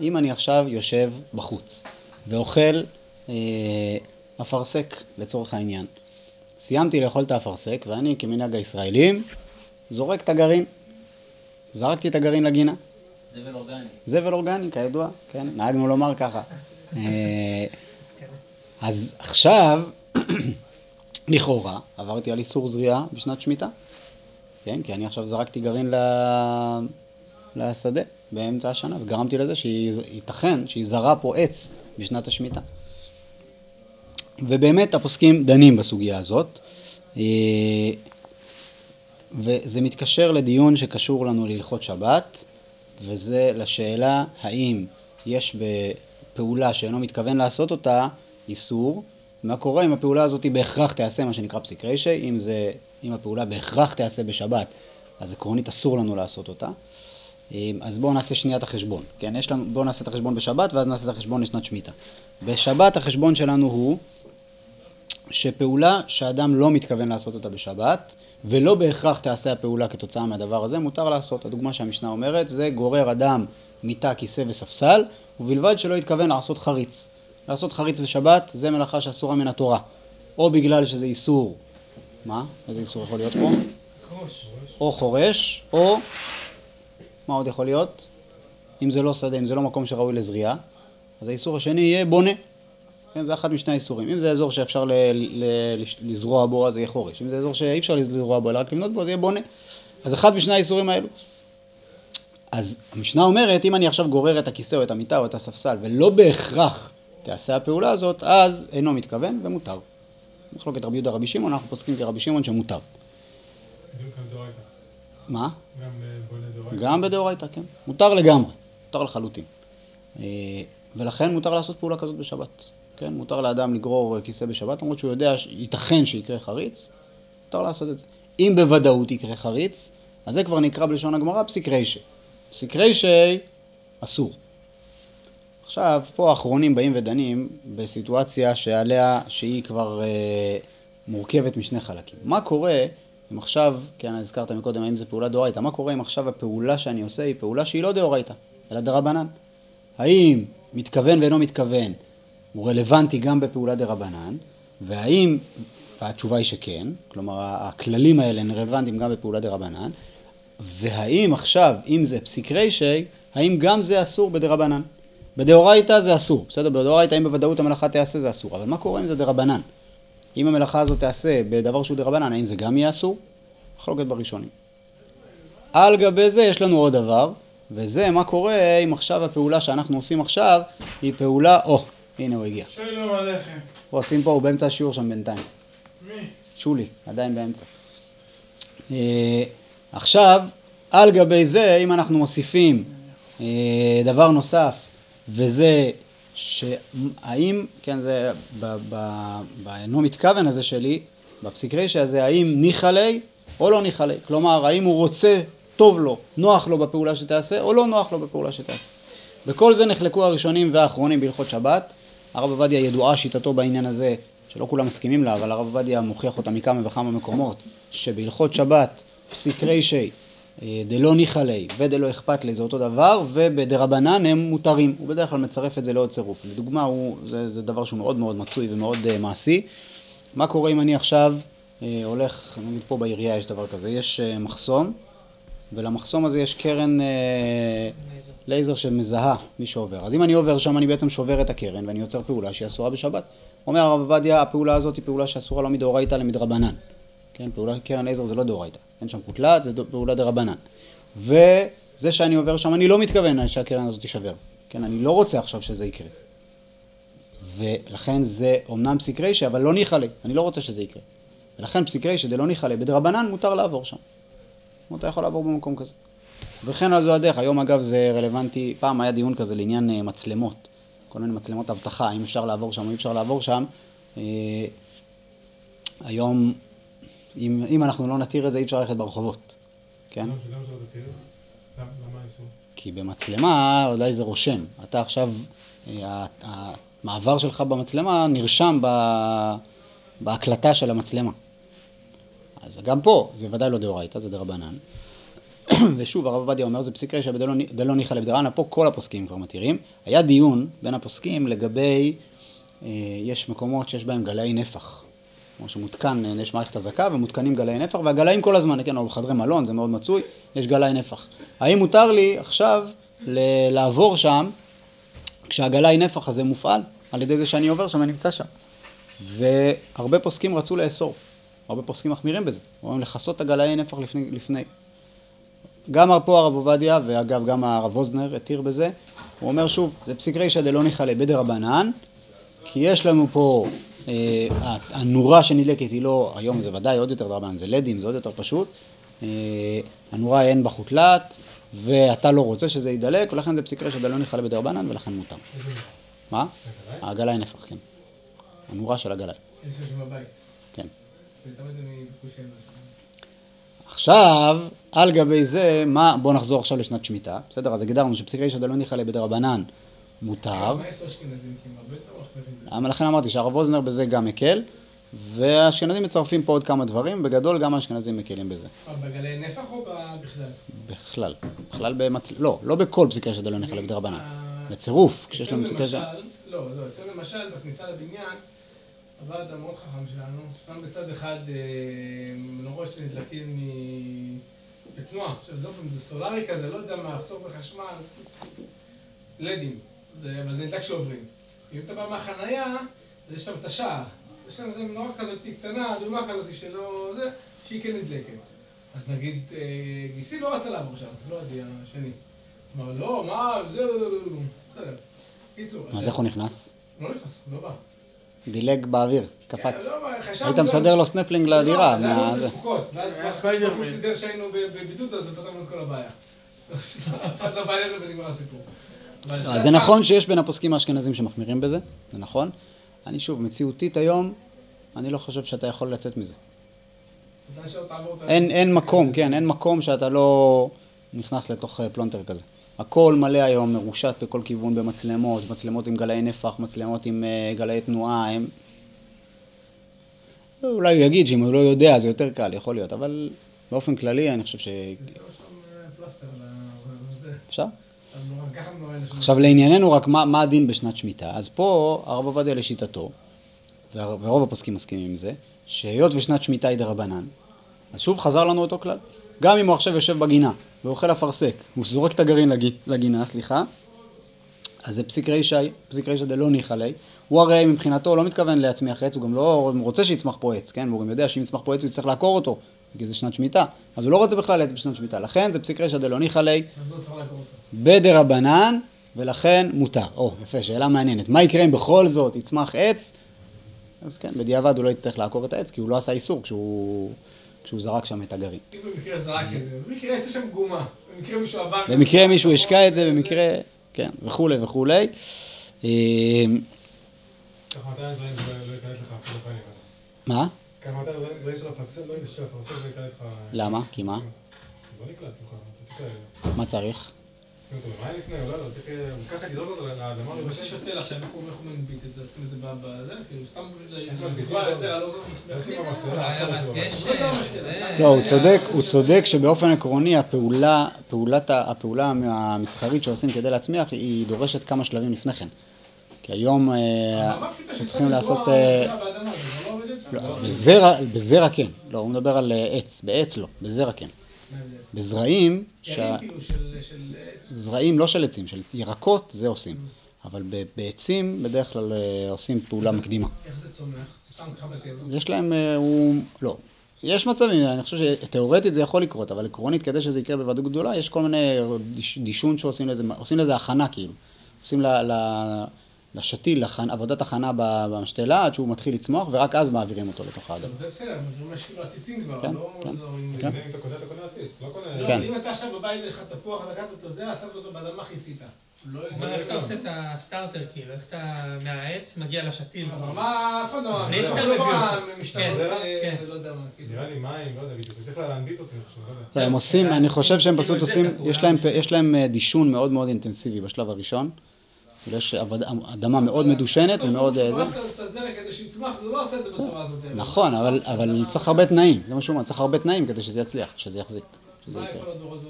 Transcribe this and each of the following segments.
אם אני עכשיו יושב בחוץ ואוכל אה, אפרסק לצורך העניין, סיימתי לאכול את האפרסק ואני כמנהג הישראלים זורק את הגרעין. זרקתי את הגרעין לגינה. זבל אורגני. זבל אורגני, כידוע, כן, נהגנו לומר ככה. אה, אז עכשיו, לכאורה, עברתי על איסור זריעה בשנת שמיטה. כן, כי אני עכשיו זרקתי גרעין ל... לשדה באמצע השנה, וגרמתי לזה שייתכן שיזרע פה עץ בשנת השמיטה. ובאמת הפוסקים דנים בסוגיה הזאת, אה, וזה מתקשר לדיון שקשור לנו להלכות שבת, וזה לשאלה האם יש בפעולה שאינו מתכוון לעשות אותה איסור, מה קורה אם הפעולה הזאת היא בהכרח תיעשה מה שנקרא פסיק רישי, אם, אם הפעולה בהכרח תיעשה בשבת, אז עקרונית אסור לנו לעשות אותה. אז בואו נעשה שנייה את החשבון, כן? יש לנו, בואו נעשה את החשבון בשבת ואז נעשה את החשבון לשנת שמיטה. בשבת החשבון שלנו הוא שפעולה שאדם לא מתכוון לעשות אותה בשבת, ולא בהכרח תעשה הפעולה כתוצאה מהדבר הזה, מותר לעשות. הדוגמה שהמשנה אומרת זה גורר אדם מיטה, כיסא וספסל, ובלבד שלא יתכוון לעשות חריץ. לעשות חריץ בשבת זה מלאכה שאסורה מן התורה. או בגלל שזה איסור, מה? איזה איסור יכול להיות פה? חורש. או חורש, או מה עוד יכול להיות? אם זה לא שדה, אם זה לא מקום שראוי לזריעה, אז האיסור השני יהיה בונה. כן, זה אחד משני האיסורים. אם זה אזור שאפשר ל- ל- לזרוע בו, אז זה יהיה חורש. אם זה אזור שאי אפשר לזרוע בו, אלא רק לבנות בו, אז יהיה בונה. אז אחד משני האיסורים האלו. אז המשנה אומרת, אם אני עכשיו גורר את הכיסא או את המיטה או את הספסל, ולא בהכרח תעשה הפעולה הזאת, אז אינו מתכוון ומותר. מחלוקת רבי יהודה רבי שמעון, אנחנו פוסקים כרבי שמעון שמותר. מה? גם בונה דאורייתא? גם בדאורייתא, כן. מותר לגמרי, מותר לחלוטין. אה, ולכן מותר לעשות פעולה כזאת בשבת. כן, מותר לאדם לגרור כיסא בשבת, למרות שהוא יודע שייתכן שיקרה חריץ, מותר לעשות את זה. אם בוודאות יקרה חריץ, אז זה כבר נקרא בלשון הגמרא פסיק רישי. פסיק רישי אסור. עכשיו, פה האחרונים באים ודנים בסיטואציה שעליה, שהיא כבר אה, מורכבת משני חלקים. מה קורה אם עכשיו, כן, הזכרת מקודם האם זה פעולה דאורייתא, מה קורה אם עכשיו הפעולה שאני עושה היא פעולה שהיא לא דאורייתא, אלא דרבנן? האם מתכוון ואינו מתכוון הוא רלוונטי גם בפעולה דרבנן, והאם, והתשובה היא שכן, כלומר הכללים האלה הם רלוונטיים גם בפעולה דרבנן, והאם עכשיו, אם זה פסיק רישי, האם גם זה אסור בדרבנן? בדאורייתא זה אסור, בסדר? בדאורייתא אם בוודאות המלאכה תיעשה זה אסור, אבל מה קורה אם זה דרבנן? אם המלאכה הזאת תיעשה בדבר שהוא דרבנן, האם זה גם יהיה אסור? מחלוקת בראשונים. על גבי זה יש לנו עוד דבר, וזה מה קורה אם עכשיו הפעולה שאנחנו עושים עכשיו היא פעולה, או, הנה הוא הגיע. שלום עליכם. הוא עושים פה, הוא באמצע השיעור שם בינתיים. מי? שולי, עדיין באמצע. אה, עכשיו, על גבי זה, אם אנחנו מוסיפים אה, דבר נוסף, וזה שהאם, כן, זה באינו מתכוון הזה שלי, בפסיק רישא הזה, האם ניחא ליה או לא ניחא ליה. כלומר, האם הוא רוצה, טוב לו, נוח לו בפעולה שתעשה, או לא נוח לו בפעולה שתעשה. בכל זה נחלקו הראשונים והאחרונים בהלכות שבת. הרב עובדיה ידועה שיטתו בעניין הזה, שלא כולם מסכימים לה, אבל הרב עובדיה מוכיח אותה מכמה וכמה מקומות, שבהלכות שבת פסיק רישי אה, דלא ניחא ליה ודלא אכפת ליה זה אותו דבר, ובדרבנן הם מותרים. הוא בדרך כלל מצרף את זה לעוד צירוף. לדוגמה, הוא, זה, זה דבר שהוא מאוד מאוד מצוי ומאוד uh, מעשי. מה קורה אם אני עכשיו uh, הולך, נגיד פה בעירייה יש דבר כזה, יש uh, מחסום, ולמחסום הזה יש קרן uh, לייזר שמזהה מי שעובר. אז אם אני עובר שם, אני בעצם שובר את הקרן ואני יוצר פעולה שהיא אסורה בשבת. אומר הרב עובדיה, הפעולה הזאת היא פעולה שאסורה לא מדאורייתא אלא מדרבנן. כן, פעולה קרן לייזר זה לא דאורייתא. אין שם קטלא, זה פעולה דרבנן. וזה שאני עובר שם, אני לא מתכוון שהקרן הזאת תישבר. כן, אני לא רוצה עכשיו שזה יקרה. ולכן זה אומנם פסיק רישא, אבל לא ניחא לי, אני לא רוצה שזה יקרה. ולכן פסיק רישא דלא ניחא לי, בדרבנן מותר לעבור שם. אתה יכול לעבור במקום כזה. וכן על זו הדרך, היום אגב זה רלוונטי, פעם היה דיון כזה לעניין אה, מצלמות, כל מיני מצלמות אבטחה, אם אפשר לעבור שם או אי אפשר לעבור שם. אה, היום, אם, אם אנחנו לא נתיר את זה, אי אפשר ללכת ברחובות, כן? כי במצלמה אולי זה רושם. אתה עכשיו, אה, המעבר שלך במצלמה נרשם בהקלטה של המצלמה. אז גם פה, זה ודאי לא דאורייתא, זה דרבנן. ושוב, הרב עובדיה אומר, זה פסיק רישא בדלא דלא ניחא לבדרנה, פה כל הפוסקים כבר מתירים. היה דיון בין הפוסקים לגבי, אה, יש מקומות שיש בהם גלאי נפח. כמו שמותקן, אה, יש מערכת אזעקה ומותקנים גלאי נפח, והגלאים כל הזמן, כן, או בחדרי מלון, זה מאוד מצוי, יש גלאי נפח. האם מותר לי עכשיו ל- לעבור שם, כשהגלאי נפח הזה מופעל, על ידי זה שאני עובר שם ונמצא שם? והרבה פוסקים רצו לאסור, הרבה פוסקים מחמירים בזה, אומרים לכסות את הגלאי נפח לפני, לפני. גם פה הרב עובדיה, ואגב גם הרב אוזנר התיר בזה, הוא אומר שוב, זה פסיק רישא דלא ניחא בדרבנן, כי יש לנו פה, הנורה שנדלקת היא לא, היום זה ודאי עוד יותר דרבנן, זה לדים, זה עוד יותר פשוט, אה, הנורה אין בה חוטלת, ואתה לא רוצה שזה יידלק, ולכן זה פסיק רישא דלא ניחא בדרבנן, ולכן מותר. מה? הגלאי נפח, כן. הנורה של הגלאי. כן. עכשיו, על גבי זה, מה, בואו נחזור עכשיו לשנת שמיטה, בסדר? אז הגדרנו שפסיק רישא דלא ניחא בדרבנן מותר, לכן אמרתי שהרב אוזנר בזה גם מקל, והאשכנזים מצרפים פה עוד כמה דברים, בגדול גם האשכנזים מקלים בזה. בגלי נפח או בכלל? בכלל, בכלל במצל... לא, לא בכל פסיק רישא דלא ניחא בדרבנן, אה, בצירוף, כשיש לנו פסיק רישא... למשל- לא, לא, אצלנו למשל, בכניסה לבניין, עבד המאוד חכם שלנו, שם בצד אחד אה, מנורות שנדלקים מ- בתנועה. עכשיו, זה סולארי כזה, לא יודע מה, לחסוך בחשמל, לדים. זה- אבל זה נדלק שעוברים. אם אתה בא מהחנייה, אז יש שם את השער. יש שם איזה מנורה כזאת קטנה, אדומה כזאת שלא... זה, שהיא כן נדלקת. אז נגיד, אה, גיסי לא רצה לעבור שם, לא עדי השני. אמר, לא, מה, זה... בסדר. קיצור. אז איך הוא נכנס? לא נכנס, הוא לא בא. דילג באוויר, קפץ. כן, לא, היית מסדר לו סנפלינג לדירה, לא, זה היה זה? בסוכות, ואז. הוא סידר שהיינו בבידוד, אז פתרנו את כל הבעיה. לא בא אלינו ונגמר הסיפור. אז זה נכון שיש בין הפוסקים האשכנזים שמחמירים בזה, זה נכון. אני שוב, מציאותית היום, אני לא חושב שאתה יכול לצאת מזה. אין, אין מקום, כן, אין מקום שאתה לא נכנס לתוך אה, פלונטר כזה. הכל מלא היום, מרושת בכל כיוון במצלמות, מצלמות עם גלאי נפח, מצלמות עם אה, גלאי תנועה, הם... אולי הוא יגיד שאם הוא לא יודע זה יותר קל, יכול להיות, אבל באופן כללי אני חושב יש לו עכשיו לענייננו רק מה, מה הדין בשנת שמיטה, אז פה הרב עובדיה לשיטתו, ורוב הפוסקים מסכימים עם זה, שהיות ושנת שמיטה היא דרבנן, אז שוב חזר לנו אותו כלל. גם אם הוא עכשיו יושב בגינה ואוכל אפרסק, הוא זורק את הגרעין לג... לגינה, סליחה, אז זה פסיק רישא, פסיק רישא דלא ניחא ליה. הוא הרי מבחינתו לא מתכוון להצמיח עץ, הוא גם לא רוצה שיצמח פה עץ, כן? והוא גם יודע שאם יצמח פה עץ הוא יצטרך לעקור אותו, כי זה שנת שמיטה. אז הוא לא רוצה בכלל עץ בשנת שמיטה. לכן זה פסיק רישא דלא ניחא ליה. אז לא צריך לעקור אותו. בדרבנן, ולכן מותר. או, יפה, שאלה מעניינת. מה יקרה אם בכל זאת יצמח עץ? אז כן, בדיעבד הוא לא יצטרך לעקור את העץ, כי הוא לא עשה איסור כשהוא, כשהוא זרק שם את הגרעין. אם במקרה זרק את זה, במקרה יצא שם גומה, במקרה מישהו עבר... במקרה מישהו השקע את זה, במקרה, כן, וכולי וכולי. מה? ככה 200 זרעים- זרעים של אפרסק לא ייכנס- של אפרסק לא ייכנס לך... למה? כי מה? לא מה צריך? לא, לא, לא הוא כאילו לא לא לא לא. לא, צודק, הוא צודק שבאופן עקרוני הפעולה, הפעולה המסחרית שעושים כדי להצמיח היא דורשת כמה שלבים לפני כן. כי היום אה, צריכים לעשות... אה, לא? לא, אז בזרע, בזרע כן. לא, הוא מדבר על אה, עץ. בעץ לא, בזרע כן. בזרעים, כאילו. זרעים לא של עצים, של ירקות, זה עושים. אבל בעצים בדרך כלל עושים פעולה מקדימה. איך זה צומח? סתם ככה בטבע. יש להם, הוא, לא. יש מצבים, אני חושב שתאורטית זה יכול לקרות, אבל עקרונית כדי שזה יקרה בוודאות גדולה, יש כל מיני דיש- דישון שעושים לזה, עושים לזה הכנה כאילו. עושים ל, ל, לשתיל, עבודת הכנה במשתלה עד שהוא מתחיל לצמוח, ורק אז מעבירים אותו לתוך האדמה. זה בסדר, זה ממש כאילו עציצים כבר, כן, לא... כן. אם- כן. אם אתה קונה, אתה קונה עציץ, לא כן. אם אתה עכשיו בבית יש לך תפוח, לקחת אותו זה, שמת אותו באדמה, כיסית. לא איך אתה. עושה את הסטארטר, כאילו, איך אתה מהעץ מגיע לשתיל. אבל מה, אף אחד לא... ויש לא שאתה מביא אותו. כן, כן. לא יודע מה, כאילו. נראה לי מים, לא יודע בדיוק, צריך להנביט אותי, אני לא יודע. הם עושים, הם אני חושב שהם כאילו פשוט את עושים, את להם. יש להם אה, דישון מאוד מאוד אינטנסיבי בשלב הראשון. יש אדמה מאוד מדושנת ומאוד אה, זה. הוא שלח את הזרע כדי שיצמח, זה לא עושה את זה בצורה הזאת. נכון, אבל, צריך הרבה תנאים, זה מה שהוא אומר, צריך הרבה תנאים כדי שזה יצליח, שזה יחזיק. שזה מה יקרה. כל הדורות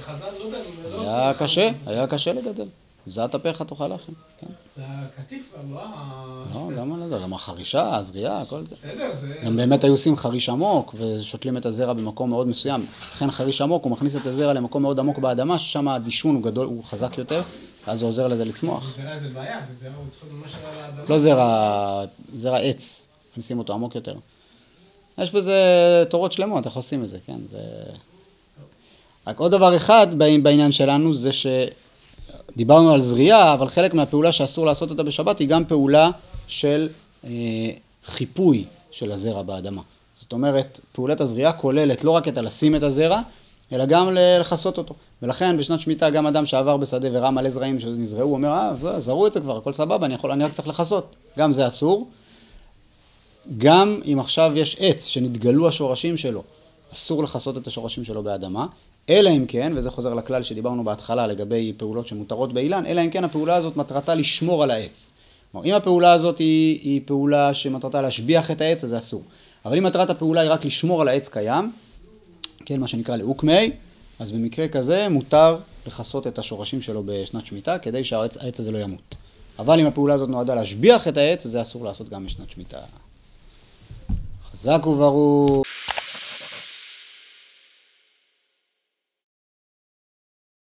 חז"ל, לא לא היה קשה, היה קשה לגדל. זעת אפיך תאכל לחם, כן. זה הקטיף, לא ה... לא, גם על זה, גם החרישה, הזריעה, כל זה. בסדר, זה... הם באמת היו עושים חריש עמוק, ושותלים את הזרע במקום מאוד מסוים. לכן חריש עמוק, הוא מכניס את הזרע למקום מאוד עמוק באדמה, ששם הדישון הוא גדול, הוא חזק יותר, ואז זה עוזר לזה לצמוח. זרע זה בעיה, וזרע הוא צריך ממש על האדמה. לא זרע, זרע עץ, מכניסים אותו עמוק יותר. יש בזה תורות שלמות, איך עושים את זה, כן? זה... רק עוד דבר אחד בעניין שלנו זה שדיברנו על זריעה, אבל חלק מהפעולה שאסור לעשות אותה בשבת היא גם פעולה של אה, חיפוי של הזרע באדמה. זאת אומרת, פעולת הזריעה כוללת לא רק את הלשים את הזרע, אלא גם לכסות אותו. ולכן בשנת שמיטה גם אדם שעבר בשדה וראה מלא זרעים שנזרעו, הוא אומר, אה, זרעו את זה כבר, הכל סבבה, אני יכול, אני רק צריך לכסות. גם זה אסור. גם אם עכשיו יש עץ שנתגלו השורשים שלו, אסור לכסות את השורשים שלו באדמה, אלא אם כן, וזה חוזר לכלל שדיברנו בהתחלה לגבי פעולות שמותרות באילן, אלא אם כן הפעולה הזאת מטרתה לשמור על העץ. כלומר, אם הפעולה הזאת היא, היא פעולה שמטרתה להשביח את העץ, אז זה אסור. אבל אם מטרת הפעולה היא רק לשמור על העץ קיים, כן, מה שנקרא לאוקמי, אז במקרה כזה מותר לכסות את השורשים שלו בשנת שמיטה, כדי שהעץ העץ הזה לא ימות. אבל אם הפעולה הזאת נועדה להשביח את העץ, זה אסור לעשות גם בשנת שמיטה. חזק וברוך.